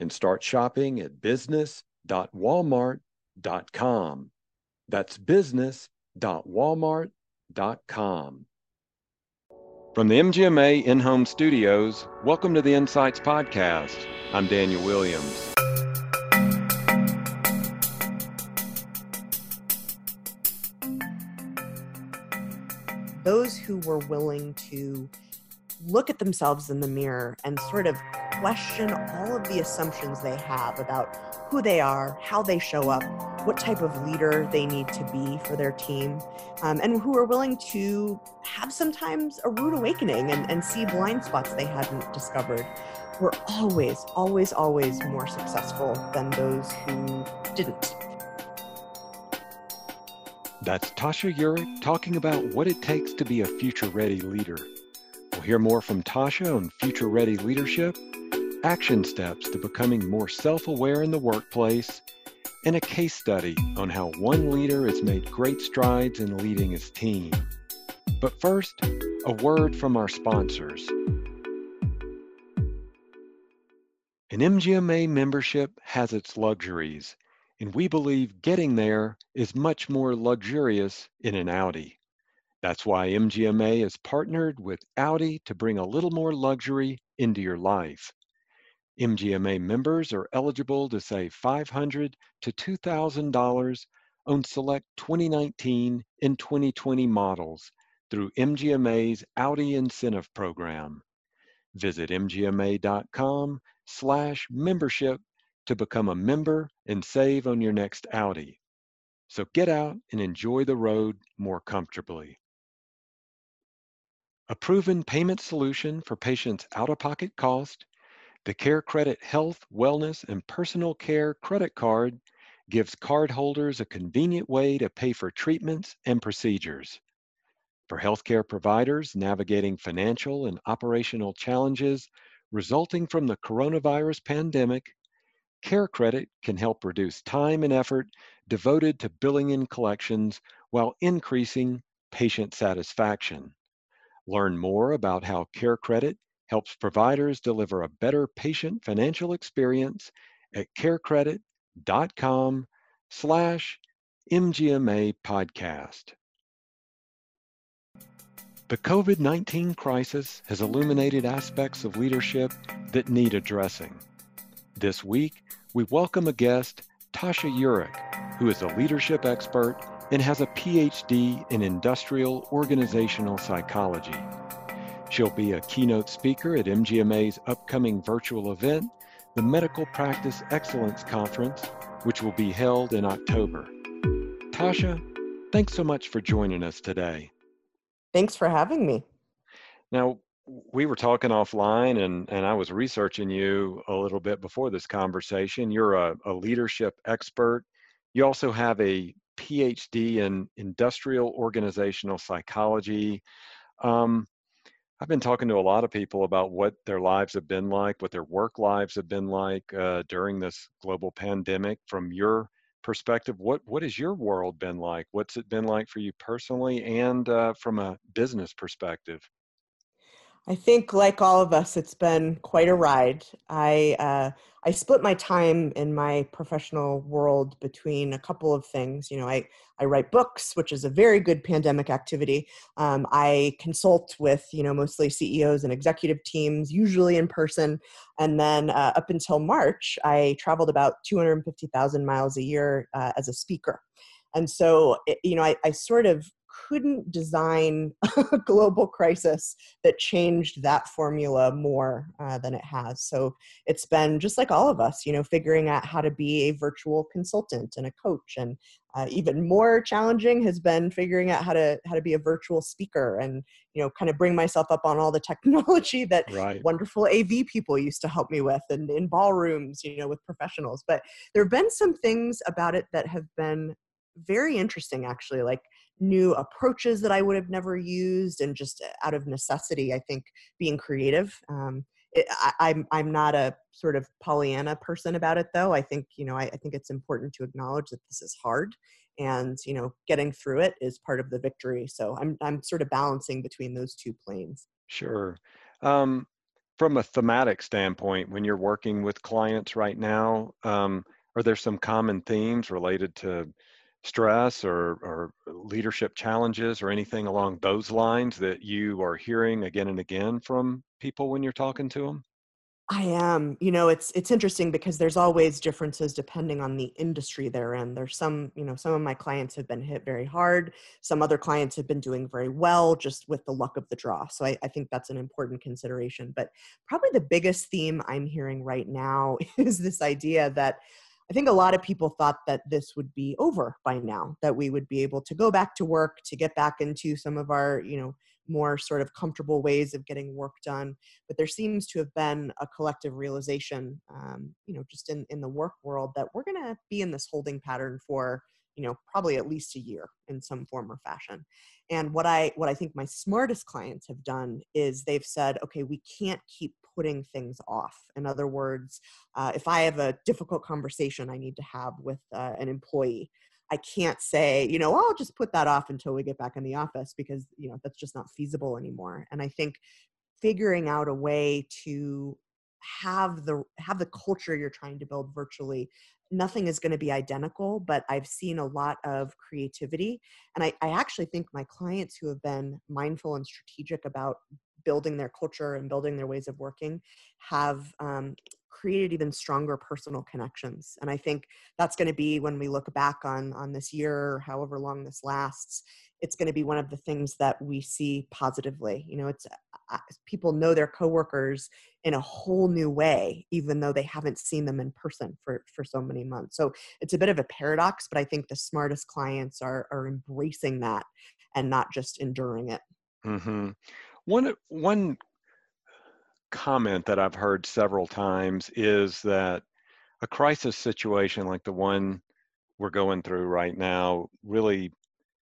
and start shopping at business.walmart.com. That's business.walmart.com. From the MGMA in home studios, welcome to the Insights Podcast. I'm Daniel Williams. Those who were willing to look at themselves in the mirror and sort of question all of the assumptions they have about who they are, how they show up, what type of leader they need to be for their team, um, and who are willing to have sometimes a rude awakening and, and see blind spots they hadn't discovered. Were always, always, always more successful than those who didn't. That's Tasha Eurich talking about what it takes to be a future ready leader. We'll hear more from Tasha on future ready leadership action steps to becoming more self aware in the workplace, and a case study on how one leader has made great strides in leading his team. But first, a word from our sponsors. An MGMA membership has its luxuries, and we believe getting there is much more luxurious in an Audi. That's why MGMA has partnered with Audi to bring a little more luxury into your life. MGMA members are eligible to save 500 to $2,000 on select 2019 and 2020 models through MGMA's Audi Incentive Program. Visit mgma.com slash membership to become a member and save on your next Audi. So get out and enjoy the road more comfortably. A proven payment solution for patients' out-of-pocket cost the Care Credit Health, Wellness, and Personal Care credit card gives cardholders a convenient way to pay for treatments and procedures. For healthcare providers navigating financial and operational challenges resulting from the coronavirus pandemic, Care Credit can help reduce time and effort devoted to billing and collections while increasing patient satisfaction. Learn more about how Care Credit helps providers deliver a better patient financial experience at carecredit.com slash MGMA podcast. The COVID-19 crisis has illuminated aspects of leadership that need addressing. This week, we welcome a guest, Tasha Eurich, who is a leadership expert and has a PhD in industrial organizational psychology. She'll be a keynote speaker at MGMA's upcoming virtual event, the Medical Practice Excellence Conference, which will be held in October. Tasha, thanks so much for joining us today. Thanks for having me. Now, we were talking offline and, and I was researching you a little bit before this conversation. You're a, a leadership expert. You also have a PhD in industrial organizational psychology. Um, I've been talking to a lot of people about what their lives have been like, what their work lives have been like uh, during this global pandemic. From your perspective, what what has your world been like? What's it been like for you personally, and uh, from a business perspective? I think, like all of us, it's been quite a ride. I uh, I split my time in my professional world between a couple of things. You know, I I write books, which is a very good pandemic activity. Um, I consult with you know mostly CEOs and executive teams, usually in person. And then uh, up until March, I traveled about 250,000 miles a year uh, as a speaker. And so, you know, I, I sort of couldn't design a global crisis that changed that formula more uh, than it has. So it's been just like all of us, you know, figuring out how to be a virtual consultant and a coach, and uh, even more challenging has been figuring out how to how to be a virtual speaker and you know kind of bring myself up on all the technology that right. wonderful AV people used to help me with, and in ballrooms, you know, with professionals. But there have been some things about it that have been very interesting actually like new approaches that i would have never used and just uh, out of necessity i think being creative um, it, I, I'm, I'm not a sort of pollyanna person about it though. I think you know I, I think it's important to acknowledge that this is hard and you know getting through it is part of the victory. So i'm i'm sort of balancing between those two planes. Sure. Um, from a thematic standpoint when you're working with clients right now um, are there some common themes related to stress or, or leadership challenges or anything along those lines that you are hearing again and again from people when you're talking to them? I am. You know, it's it's interesting because there's always differences depending on the industry they're in. There's some, you know, some of my clients have been hit very hard. Some other clients have been doing very well just with the luck of the draw. So I, I think that's an important consideration. But probably the biggest theme I'm hearing right now is this idea that I think a lot of people thought that this would be over by now, that we would be able to go back to work, to get back into some of our, you know, more sort of comfortable ways of getting work done. But there seems to have been a collective realization, um, you know, just in, in the work world that we're going to be in this holding pattern for, you know, probably at least a year in some form or fashion. And what I what I think my smartest clients have done is they've said, okay, we can't keep putting things off. In other words, uh, if I have a difficult conversation I need to have with uh, an employee, I can't say, you know, I'll just put that off until we get back in the office because, you know, that's just not feasible anymore. And I think figuring out a way to have the have the culture you're trying to build virtually nothing is going to be identical but i've seen a lot of creativity and I, I, actually think my clients who have been mindful and strategic about building their culture and building their ways of working have um, created even stronger personal connections. And i think that's going to be when we look back on on this year however long this lasts it's going to be one of the things that we see positively. You know it's uh, people know their coworkers in a whole new way even though they haven't seen them in person for for so many months. So it's a bit of a paradox but i think the smartest clients are are embracing that and not just enduring it. Mm-hmm. One one comment that I've heard several times is that a crisis situation like the one we're going through right now really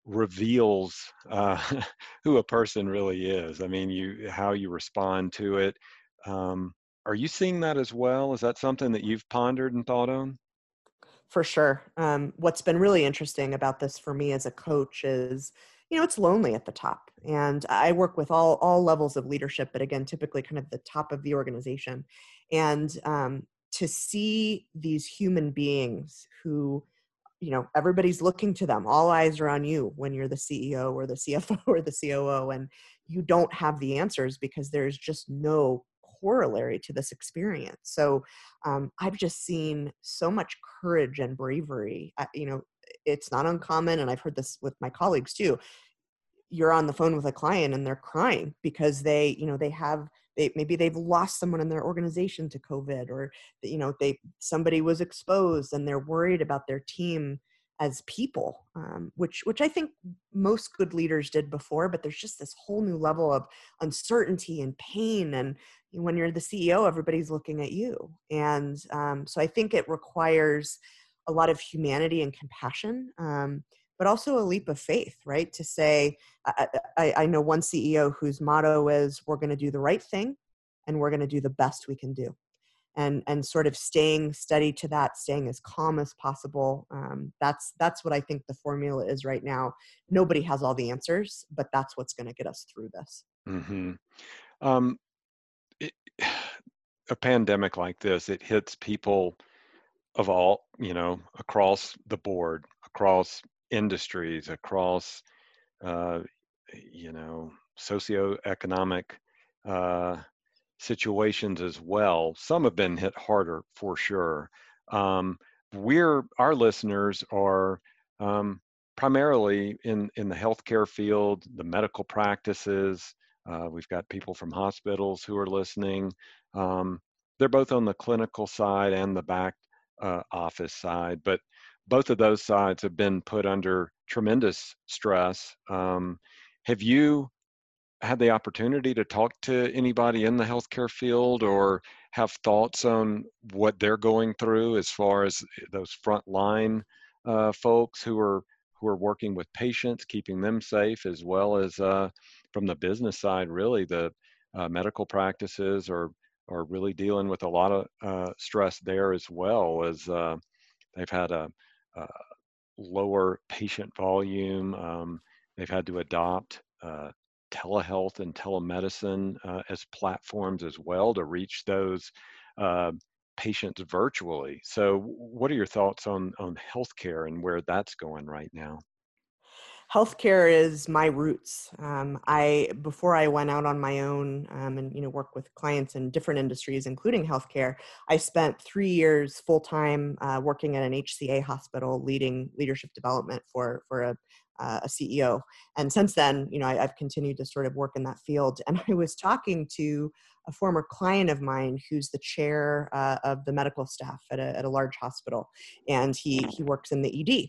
reveals uh, who a person really is. I mean, you how you respond to it. Um, are you seeing that as well? Is that something that you've pondered and thought on? For sure. Um, what's been really interesting about this for me as a coach is you know it's lonely at the top and i work with all all levels of leadership but again typically kind of the top of the organization and um, to see these human beings who you know everybody's looking to them all eyes are on you when you're the ceo or the cfo or the coo and you don't have the answers because there's just no corollary to this experience. So um, i've just seen so much courage and bravery you know it's not uncommon and i've heard this with my colleagues too you're on the phone with a client and they're crying because they you know they have they maybe they've lost someone in their organization to covid or you know they somebody was exposed and they're worried about their team as people um, which which i think most good leaders did before but there's just this whole new level of uncertainty and pain and when you're the ceo everybody's looking at you. And um, so i think it requires a lot of humanity and compassion, um, but also a leap of faith, right? To say, I, I, I know one CEO whose motto is, "We're going to do the right thing, and we're going to do the best we can do." and and sort of staying steady to that staying as calm as possible um, that's that's what i think the formula is right now nobody has all the answers but that's what's going to get us through this mm-hmm. um, it, a pandemic like this it hits people of all, you know, across the board, across industries, across, uh, you know, socioeconomic uh, situations as well. Some have been hit harder for sure. Um, we're our listeners are um, primarily in, in the healthcare field, the medical practices. Uh, we've got people from hospitals who are listening. Um, they're both on the clinical side and the back uh, office side, but both of those sides have been put under tremendous stress. Um, have you had the opportunity to talk to anybody in the healthcare field or have thoughts on what they're going through as far as those frontline uh, folks who are who are working with patients, keeping them safe, as well as uh, from the business side, really the uh, medical practices are are really dealing with a lot of uh, stress there as well as uh, they've had a, a, lower patient volume. Um, they've had to adopt uh, telehealth and telemedicine uh, as platforms as well to reach those uh, patients virtually. So, what are your thoughts on on healthcare and where that's going right now? Healthcare is my roots. Um, I before I went out on my own um, and you know work with clients in different industries, including healthcare. I spent three years full time uh, working at an HCA hospital, leading leadership development for for a, uh, a CEO. And since then, you know, I, have continued to sort of work in that field. And I was talking to a former client of mine who's the chair uh, of the medical staff at a, at a large hospital, and he he works in the ED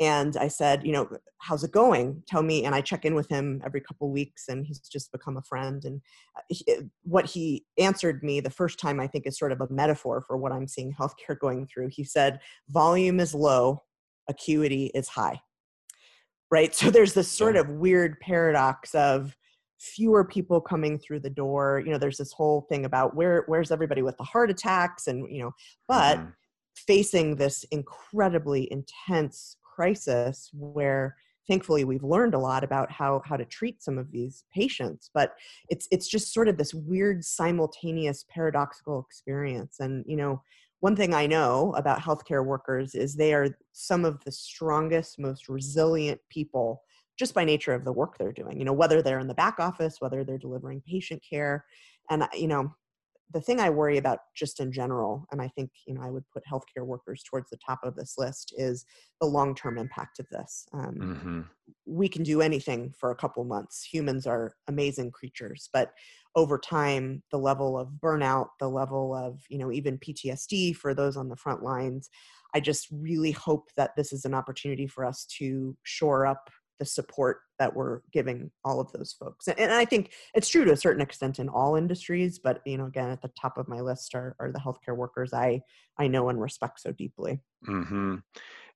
and i said you know how's it going tell me and i check in with him every couple weeks and he's just become a friend and uh, he, uh, what he answered me the first time i think is sort of a metaphor for what i'm seeing healthcare going through he said volume is low acuity is high right so there's this sort yeah. of weird paradox of fewer people coming through the door you know there's this whole thing about where where's everybody with the heart attacks and you know but mm-hmm. facing this incredibly intense crisis where thankfully we've learned a lot about how how to treat some of these patients but it's it's just sort of this weird simultaneous paradoxical experience. And you know one thing i know about healthcare workers is they are some of the strongest most resilient people just by nature of the work they're doing you know whether they're in the back office whether they're delivering patient care. And you know the thing I worry about just in general, and I think you know I would put healthcare workers towards the top of this list, is the long-term impact of this. Um, mm-hmm. We can do anything for a couple months. Humans are amazing creatures, but over time, the level of burnout, the level of you know even PTSD for those on the front lines, I just really hope that this is an opportunity for us to shore up the support that we're giving all of those folks. And, I think it's true to a certain extent in all industries, but you know, again, at the top of my list are, are the healthcare workers I I know and respect so deeply. Mm-hmm.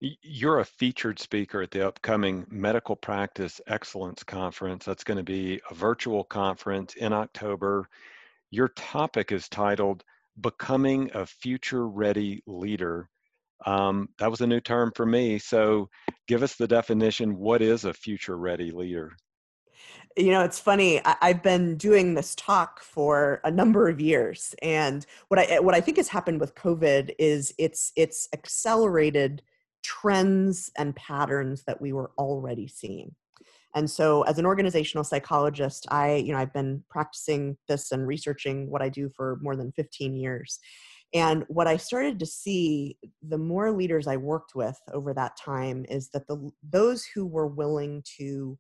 You're a featured speaker at the upcoming Medical Practice Excellence Conference. That's going to be a virtual conference in October. Your topic is titled Becoming a Future Ready Leader um, that was a new term for me. So, give us the definition. What is a future ready leader? You know, it's funny. I, have been doing this talk for a number of years, and what I what I think has happened with COVID is it's it's accelerated trends and patterns that we were already seeing. And so, as an organizational psychologist, I you know I've been practicing this and researching what I do for more than 15 years. And what I started to see, the more leaders I worked with over that time, is that the those who were willing to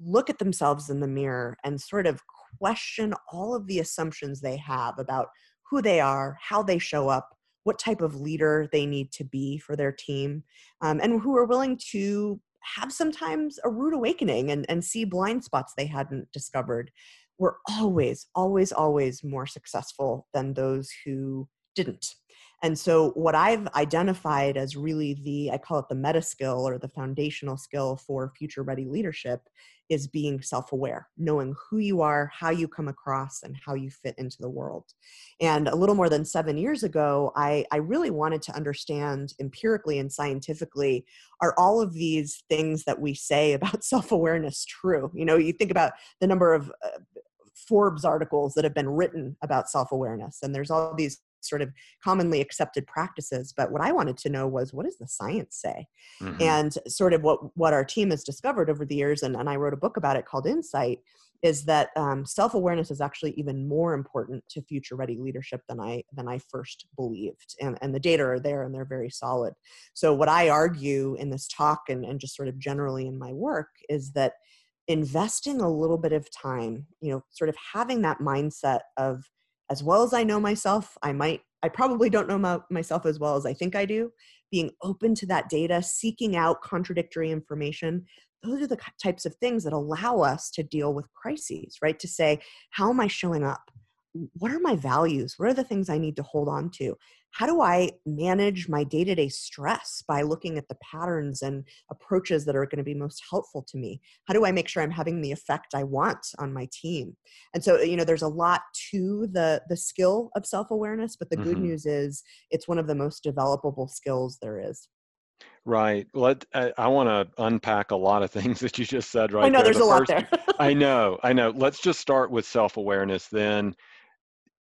look at themselves in the mirror and sort of question all of the assumptions they have about who they are, how they show up, what type of leader they need to be for their team, um, and who are willing to have sometimes a rude awakening and, and see blind spots they hadn't discovered were always, always, always more successful than those who didn't. And so, what I've identified as really the, I call it the meta skill or the foundational skill for future ready leadership is being self aware, knowing who you are, how you come across, and how you fit into the world. And a little more than seven years ago, I, I really wanted to understand empirically and scientifically are all of these things that we say about self awareness true? You know, you think about the number of uh, Forbes articles that have been written about self awareness, and there's all these sort of commonly accepted practices but what i wanted to know was what does the science say? Mm-hmm. and sort of what what our team has discovered over the years and, and i wrote a book about it called insight is that um, self-awareness is actually even more important to future ready leadership than i than i first believed. And, and the data are there and they're very solid. So what i argue in this talk and, and just sort of generally in my work is that investing a little bit of time you know sort of having that mindset of as well as i know myself i might i probably don't know my, myself as well as i think i do being open to that data seeking out contradictory information those are the types of things that allow us to deal with crises right? To say how am i showing up? What are my values? What are the things i need to hold on to how do I manage my day to day stress by looking at the patterns and approaches that are going to be most helpful to me? How do I make sure I'm having the effect I want on my team? And so, you know, there's a lot to the the skill of self awareness, but the mm-hmm. good news is it's one of the most developable skills there is. Right. Let I, I want to unpack a lot of things that you just said. Right. I know there. there's the a first, lot there. I know. I know. Let's just start with self awareness then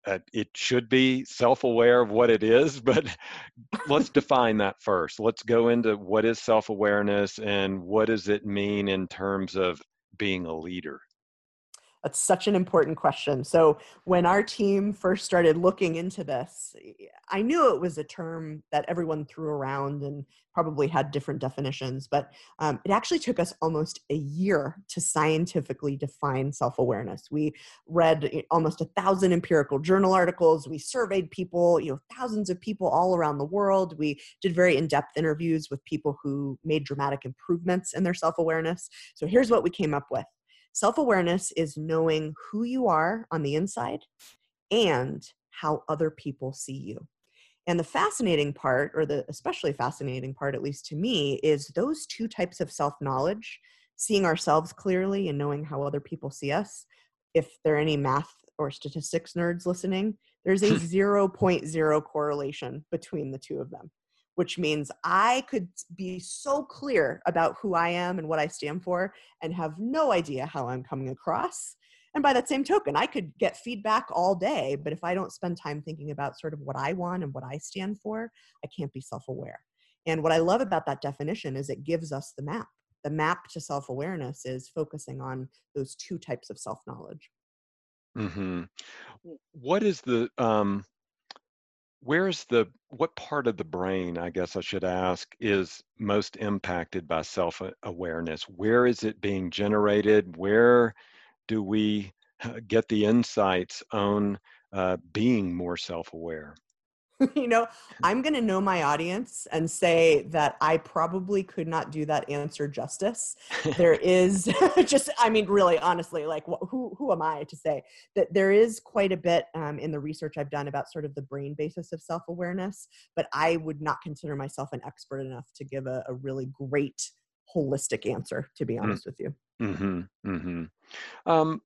uh, it should be self-aware of what it is but let's define that first. Let's go into what is self-awareness and what does it mean in terms of being a leader that's such an important question. So, when our team first started looking into this, I knew it was a term that everyone threw around and probably had different definitions, but um, it actually took us almost a year to scientifically define self awareness. We read eh, almost a thousand empirical journal articles, we surveyed people, you know, thousands of people all around the world. We did very in depth interviews with people who made dramatic improvements in their self awareness. So, here's what we came up with Self awareness is knowing who you are on the inside and how other people see you. And the fascinating part, or the especially fascinating part, at least to me, is those two types of self knowledge seeing ourselves clearly and knowing how other people see us. If there are any math or statistics nerds listening, there's a 0.0 correlation between the two of them which means I could be so clear about who I am and what I stand for and have no idea how I'm coming across. And by that same token, I could get feedback all day, but if I don't spend time thinking about sort of what I want and what I stand for, I can't be self aware. And what I love about that definition is it gives us the map. The map to self awareness is focusing on those two types of self knowledge. Mm-hmm. What is the um, where's the what part of the brain i guess i should ask is most impacted by self awareness where is it being generated? Where do we get the insights on uh, being more self aware you know, I'm going to know my audience and say that I probably could not do that answer justice. there is just, I mean, really, honestly, like who who am I to say that there is quite a bit um, in the research I've done about sort of the brain basis of self awareness, but I would not consider myself an expert enough to give a, a really great holistic answer. To be mm. honest mm. with you. Mm-hmm. Mm-hmm. Um,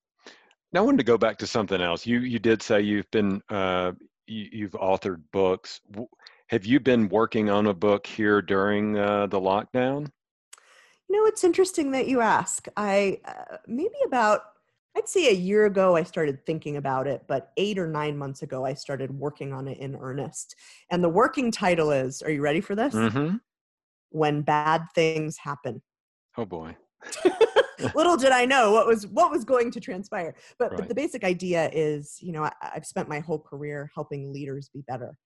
now I wanted to go back to something else. You you did say you've been uh, you, have authored books. Have you been working on a book here during uh, the lockdown? You know, it's interesting that you ask. I uh, maybe about I'd say a year ago I started thinking about it, but eight or nine months ago I started working on it in earnest. And the working title is Are you ready for this? Mm-hmm. When Bad Things Happen. Oh boy. Little did I know what was what was going to transpire. But, right. but the basic idea is, you know, I, I've spent my whole career helping leaders be better.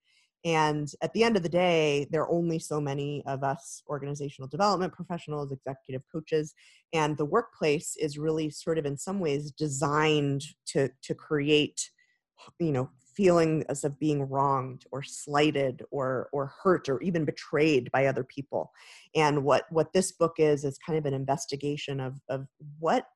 And at the end of the day, there are only so many of us organizational development professionals, executive coaches, and the workplace is really sort of in some ways designed to to create, you know, feelings of being wronged or slighted or or hurt or even betrayed by other people. And what what this book is is kind of an investigation of of what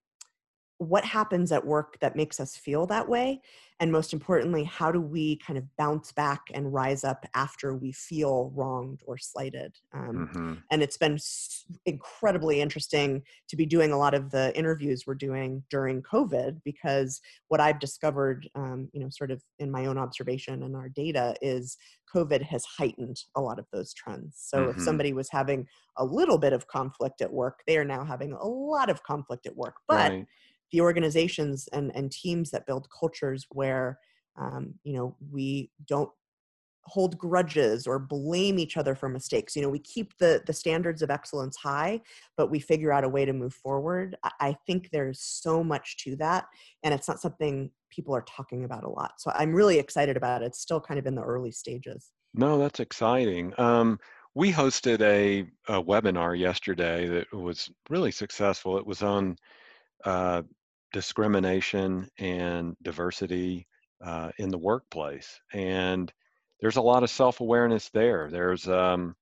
what happens at work that makes us feel that way and most importantly how do we kind of bounce back and rise up after we feel wronged or slighted um, mm-hmm. and it's been incredibly interesting to be doing a lot of the interviews we're doing during covid because what i've discovered um, you know sort of in my own observation and our data is covid has heightened a lot of those trends so mm-hmm. if somebody was having a little bit of conflict at work they are now having a lot of conflict at work but right the organizations and, and teams that build cultures where um, you know we don't hold grudges or blame each other for mistakes. You know we keep the the standards of excellence high but we figure out a way to move forward. I, think there's so much to that and it's not something people are talking about a lot. So i'm really excited about it. It's still kind of in the early stages. No that's exciting. Um, we hosted a, a, webinar yesterday that was really successful. It was on uh, discrimination and diversity uh, in the workplace and there's a lot of self-awareness there. There's um,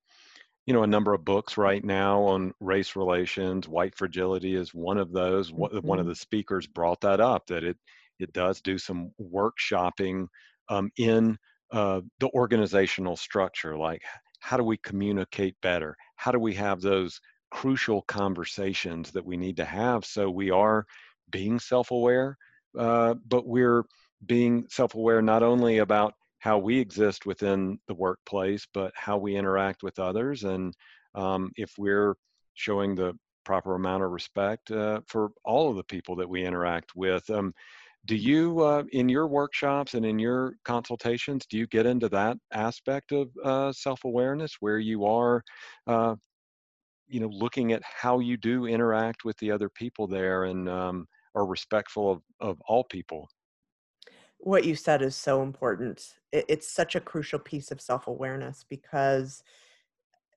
you know a number of books right now on race relations. White fragility is one of those. Mm-hmm. One of mm-hmm. the speakers brought that up that it it does do some workshopping um, in uh, the organizational structure, like how do we communicate better? How do we have those crucial conversations that we need to have so we are being self-aware, uh, but we're being self-aware not only about how we exist within the workplace, but how we interact with others. And um, if we're showing the proper amount of respect uh, for all of the people that we interact with. Um, do you, uh, in your workshops and in your consultations, do you get into that aspect of uh, self-awareness where you are, uh, you know, looking at how you do interact with the other people there and um, are respectful of, of all people? what you said is so important. It, it's such a crucial piece of self awareness because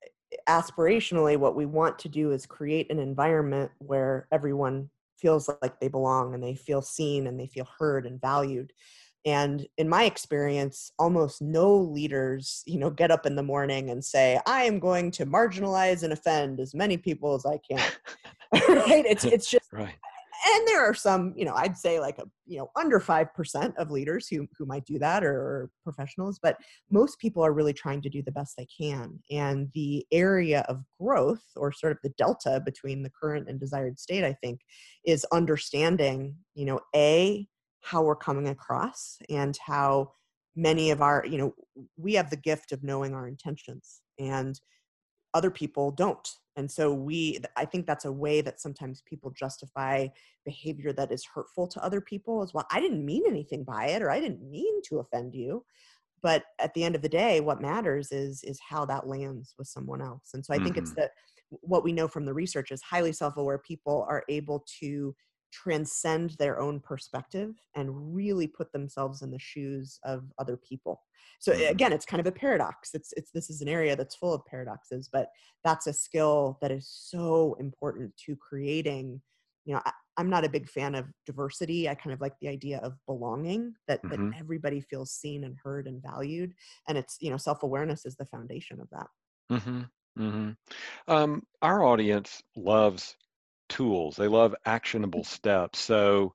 eh, aspirationally, what we want to do is create an environment where everyone feels like they belong and they feel seen and they feel heard and valued. And in my experience, almost no leaders, you know, get up in the morning and say, "I am going to marginalize and offend as many people as I can." right? It's it's just right and there are some you know i'd say like a you know under 5% of leaders who who might do that or, or, professionals but most people are really trying to do the best they can and the area of growth or sort of the delta between the current and desired state i think is understanding you know a how we're coming across and how many of our you know we have the gift of knowing our intentions and other people don't and so we i think that's a way that sometimes people justify behavior that is hurtful to other people as well i didn't mean anything by it or i didn't mean to offend you but at the end of the day what matters is is how that lands with someone else and so i mm-hmm. think it's mm-hmm. that what we know from the research is highly self-aware people are able to transcend their own perspective and really put themselves in the shoes of other people so mm-hmm. again it's kind of a paradox it's it's this is an area that's full of paradoxes but that's a skill that is so important to creating you know I, am not a big fan of diversity i kind of like the idea of belonging that mm-hmm. that everybody feels seen and heard and valued and it's you know self-awareness is the foundation of that mm-hmm. Mm-hmm. Um, our audience loves tools. They love actionable mm-hmm. steps. So,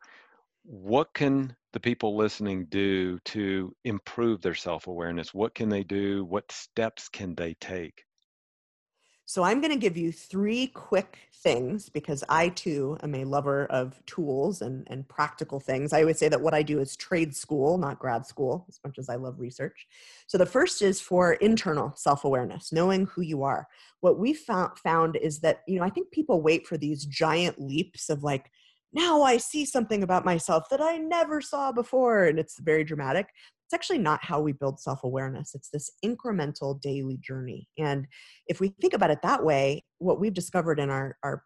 what can the people listening do to improve their self awareness? What can they do? What steps can they take? So I'm going to give you three quick things because I too am a lover of tools and, and practical things. I always say that what I do is trade school, not grad school, as much as I love research. So the first is for internal self awareness, knowing who you are. What we found, found is that, you know, I think people wait for these giant leaps of like, now I see something about myself that I never saw before. And it's very dramatic it's actually not how we build self awareness. It's this incremental daily journey. And if we think about it that way, what we've discovered in our, our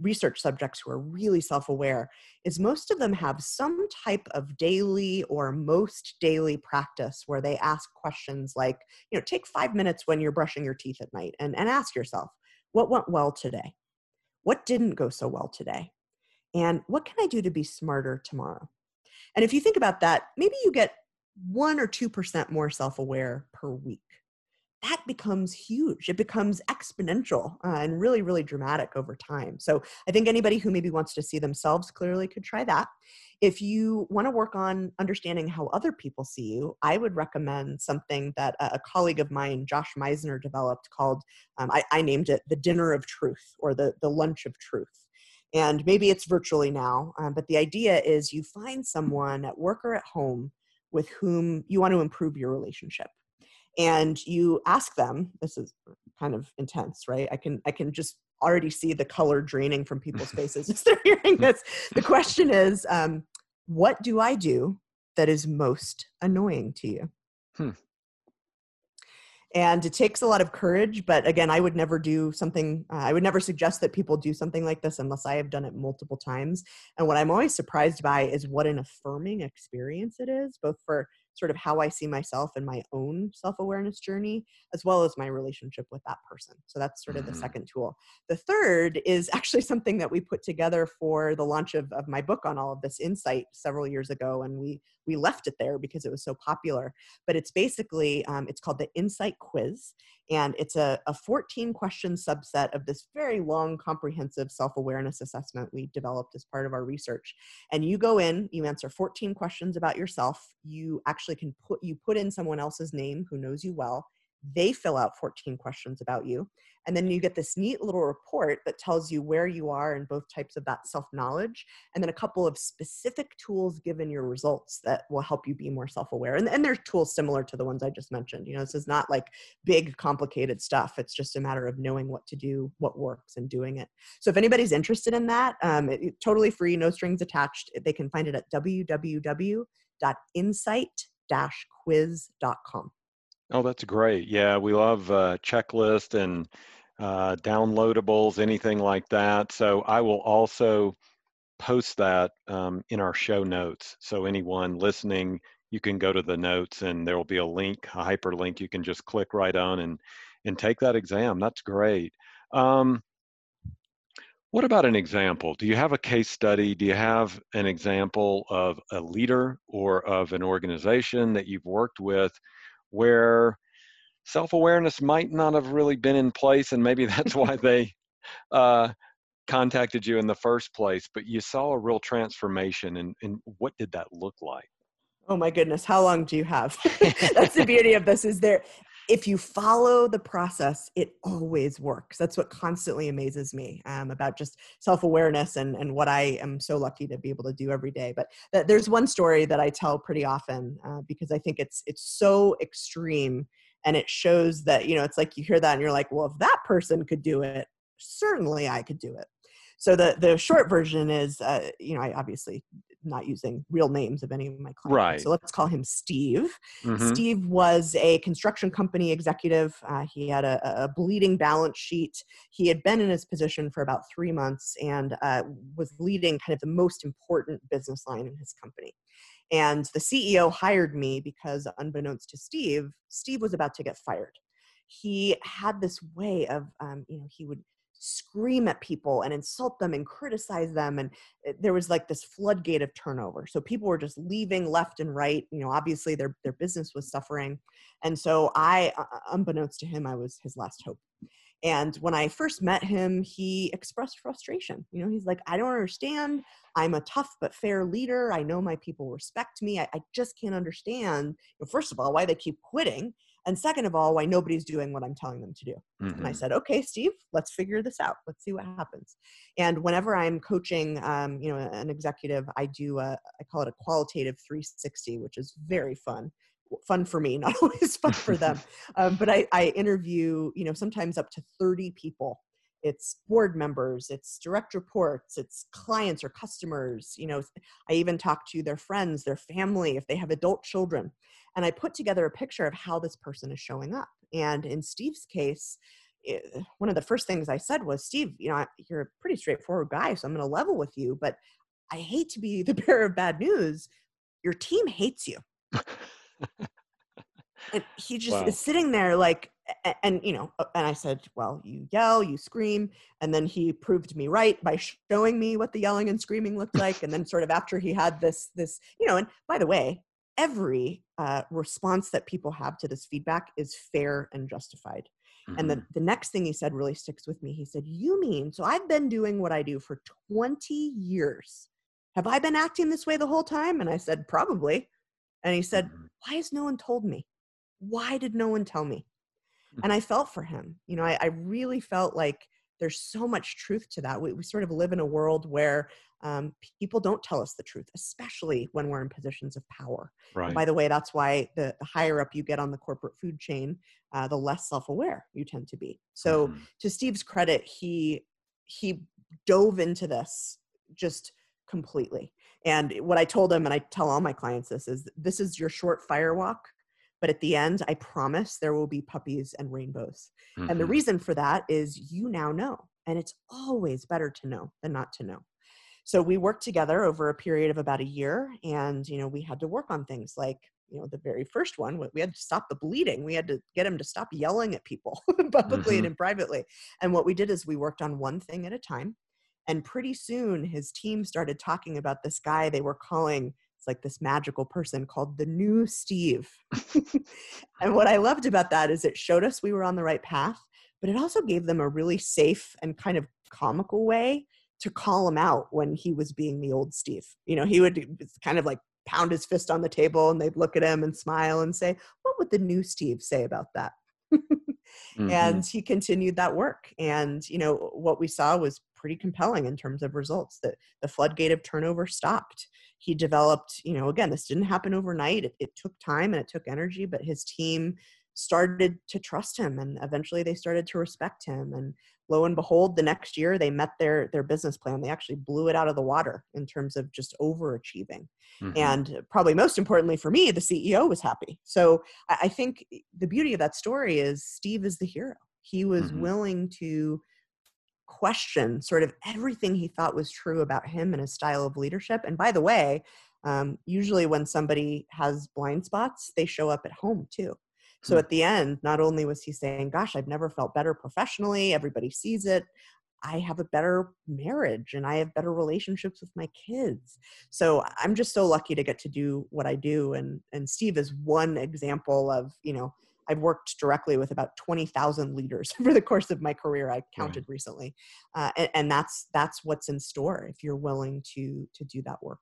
research subjects who are really self aware is most of them have some type of daily or most daily practice where they ask questions like, you know, take five minutes when you're brushing your teeth at night and, and ask yourself, what went well today? What didn't go so well today? And what can I do to be smarter tomorrow? And if you think about that, maybe you get one or 2% more self aware per week. That becomes huge. It becomes exponential uh, and really, really dramatic over time. So I think anybody who maybe wants to see themselves clearly could try that. If you want to work on understanding how other people see you, I would recommend something that a, colleague of mine, Josh Misner, developed called, um, I, I named it the Dinner of Truth or the, the Lunch of Truth and maybe it's virtually now um, but the idea is you find someone at work or at home with whom you want to improve your relationship. And you ask them this is kind of intense right? I can i can just already see the color draining from people's faces as they're hearing this. The question is um, what do i do that is most annoying to you? Hmm. And it takes a lot of courage but again i would never do something uh, i would never suggest that people do something like this unless i have done it multiple times. And what i'm always surprised by is what an affirming experience it is both for sort of how I see myself and my own self awareness journey, as well as my relationship with that person. So that's sort of mm-hmm. the second tool. The third is actually something that we put together for the launch of, of my book on all of this insight several years ago. And we, we left it there because it was so popular. But it's basically, um, it's called the Insight Quiz. And it's a, a 14 question subset of this very long, comprehensive self awareness assessment we developed as part of our research. And you go in, you answer 14 questions about yourself. You actually can put, you put in someone else's name who knows you well they fill out 14 questions about you. And then you get this neat little report that tells you where you are in both types of that self knowledge, and then a couple of specific tools given your results that will help you be more self aware. And, and there's tools similar to the ones I just mentioned. You know, this is not like big, complicated stuff. It's just a matter of knowing what to do, what works, and doing it. So if anybody's interested in that, um, it, totally free, no strings attached. They can find it at www.insight-quiz.com. Oh, that's great. Yeah, we love uh, checklist and uh, downloadables, anything like that. So I will also post that um, in our show notes. So anyone listening, you can go to the notes and there will be a link, a hyperlink. You can just click right on and and take that exam. That's great. Um, what about an example? Do you have a case study? Do you have an example of a leader or of an organization that you've worked with where self awareness might not have really been in place, and maybe that's why they uh, contacted you in the first place. But you saw a real transformation, and, and what did that look like? Oh my goodness, how long do you have? that's the beauty of this. Is there if you follow the process, it always works. That's what constantly amazes me um, about just self awareness and, and what I am so lucky to be able to do every day. But th- there's one story that I tell pretty often uh, because I think it's it's so extreme and it shows that you know it's like you hear that and you're like, well, if that person could do it, certainly I could do it. So the the short version is, uh, you know, I obviously not using real names of any of my clients. Right. So let's call him Steve. Mm-hmm. Steve was a construction company executive. Uh, he had a, a, bleeding balance sheet. He had been in his position for about three months and uh, was leading kind of the most important business line in his company. And the CEO hired me because, unbeknownst to Steve, Steve was about to get fired. He had this way of, um, you know, he would scream at people and insult them and criticize them and eh, there was like this floodgate of turnover. So people were just leaving left and right you know obviously their their business was suffering. And so i unbeknownst to him i was his last hope and when i first met him he expressed frustration you know he's like i don't understand. I'm a tough but fair leader. I know my people respect me. I, I just can't understand you know, first of all why they keep quitting and second of all why nobody's doing what i'm telling them to do. Mm-hmm. and i mm-hmm. said okay steve let's figure this out. Let's see what happens. And whenever i'm coaching um, you know an executive i do a, I call it a qualitative 360 which is very fun fun for me not always fun for them. Um, but I, I interview you know sometimes up to 30 people. It's board members it's direct reports it's clients or customers you know i even talk to their friends their family if they have adult children. And i put together a picture of how this person is showing up. And in steve's case it, eh, one of the first things i said was steve you know you're a pretty straightforward guy so i'm going to level with you but i hate to be the bearer of bad news. Your team hates you and he just wow. is sitting there like and, you know and i said well you yell you scream and then he proved me right by showing me what the yelling and screaming looked like and then sort of after he had this this you know and by the way every uh, response that people have to this feedback is fair and justified. Mm-hmm. and then the next thing he said really sticks with me. He said you mean so i've been doing what i do for 20 years. Have i been acting this way the whole time? And i said probably and he said mm-hmm. why has no one told me why did no one tell me? Mm. And I felt for him. You know, I, I really felt like there's so much truth to that. We, we sort of live in a world where um, people don't tell us the truth, especially when we're in positions of power. Right. by the way, that's why the, the, higher up you get on the corporate food chain, uh, the less self-aware you tend to be. So, mm-hmm. to Steve's credit, he he dove into this just completely. And what I told him, and I tell all my clients this, is this is your short fire walk but at the end, I promise there will be puppies and rainbows. Mm-hmm. And the mm-hmm. reason for that is you now know. And it's always better to know than not to know. So we worked together over a period of about a year. And, you know, we had to work on things like, you know, the very first one, we had to stop the bleeding. We had to get him to stop yelling at people publicly mm-hmm. and privately. And what we did is we worked on one thing at a time. And pretty soon his team started talking about this guy they were calling it's like this magical person called the new Steve. and what I loved about that is it showed us we were on the right path, but it also gave them a really safe and kind of comical way to call him out when he was being the old Steve. You know, he would kind of like pound his fist on the table and they'd look at him and smile and say, What would the new Steve say about that? mm-hmm. And he continued that work. And, you know, what we saw was pretty compelling in terms of results that the floodgate of turnover stopped. He developed you know again this didn't happen overnight. It, it, took time and it took energy but his team started to trust him and eventually they started to respect him. And lo and behold the next year they met their their business plan. They actually blew it out of the water in terms of just overachieving. Mm-hmm. and probably most importantly for me the ceo was happy. So I, think the beauty of that story is steve is the hero. He was mm-hmm. willing to question sort of everything he thought was true about him and his style of leadership. And by the way, um, usually when somebody has blind spots, they show up at home too. So hmm. at the end, not only was he saying, Gosh, I've never felt better professionally, everybody sees it. I have a better marriage and I have better relationships with my kids. So I'm just so lucky to get to do what I do. And and Steve is one example of, you know, I've worked directly with about 20,000 leaders over the course of my career. I counted right. recently, uh, and, and that's that's what's in store if you're willing to to do that work.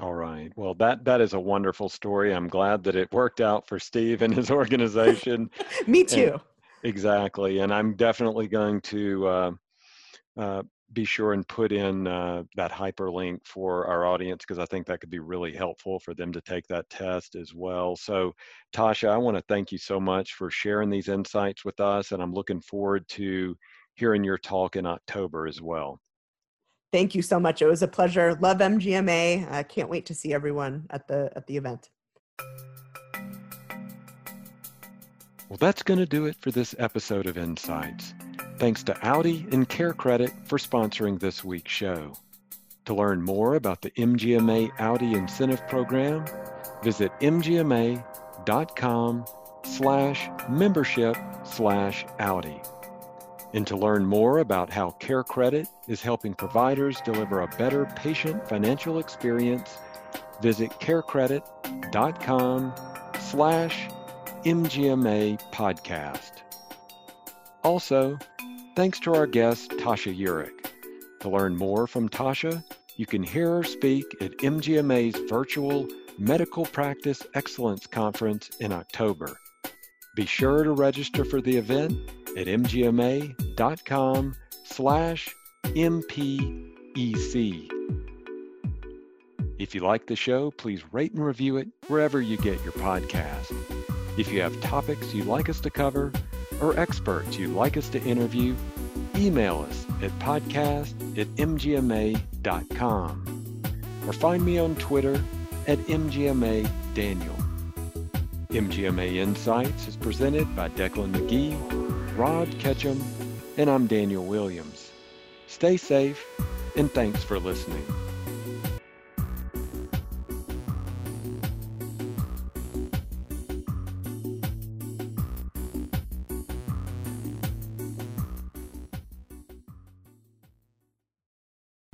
All right. Well, that that is a wonderful story. I'm glad that it worked out for Steve and his organization. Me too. And, exactly, and I'm definitely going to uh, uh, be sure and put in uh, that hyperlink for our audience because I think that could be really helpful for them to take that test as well. So, Tasha, I want to thank you so much for sharing these insights with us, and I'm looking forward to hearing your talk in October as well. Thank you so much. It was a pleasure. Love MGMA. I can't wait to see everyone at the at the event. Well, that's going to do it for this episode of Insights. Thanks to Audi and CareCredit for sponsoring this week's show. To learn more about the MGMA Audi Incentive Program, visit mgma.com slash membership slash Audi. And to learn more about how CareCredit is helping providers deliver a better patient financial experience, visit carecredit.com slash MGMA podcast. Also, Thanks to our guest, Tasha Eurich. To learn more from Tasha, you can hear her speak at MGMA's virtual Medical Practice Excellence Conference in October. Be sure to register for the event at mgma.com slash mpec. If you like the show, please rate and review it wherever you get your podcast. If you have topics you'd like us to cover, or experts you'd like us to interview, email us at podcast at mgma.com or find me on Twitter at mgma daniel. MGMA Insights is presented by Decklan McGee, Rob Ketcham, and I'm Daniel Williams. Stay safe, and thanks for listening.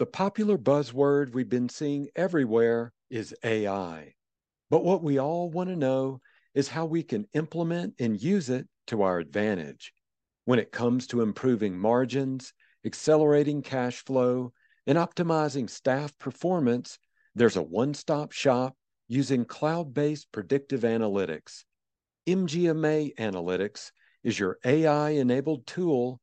The popular buzzword we've been seeing everywhere is AI. But what we all want to know is how we can implement and use it to our advantage. When it comes to improving margins, accelerating cash flow, and optimizing staff performance, there's a one stop shop using cloud based predictive analytics. MGMA Analytics is your AI enabled tool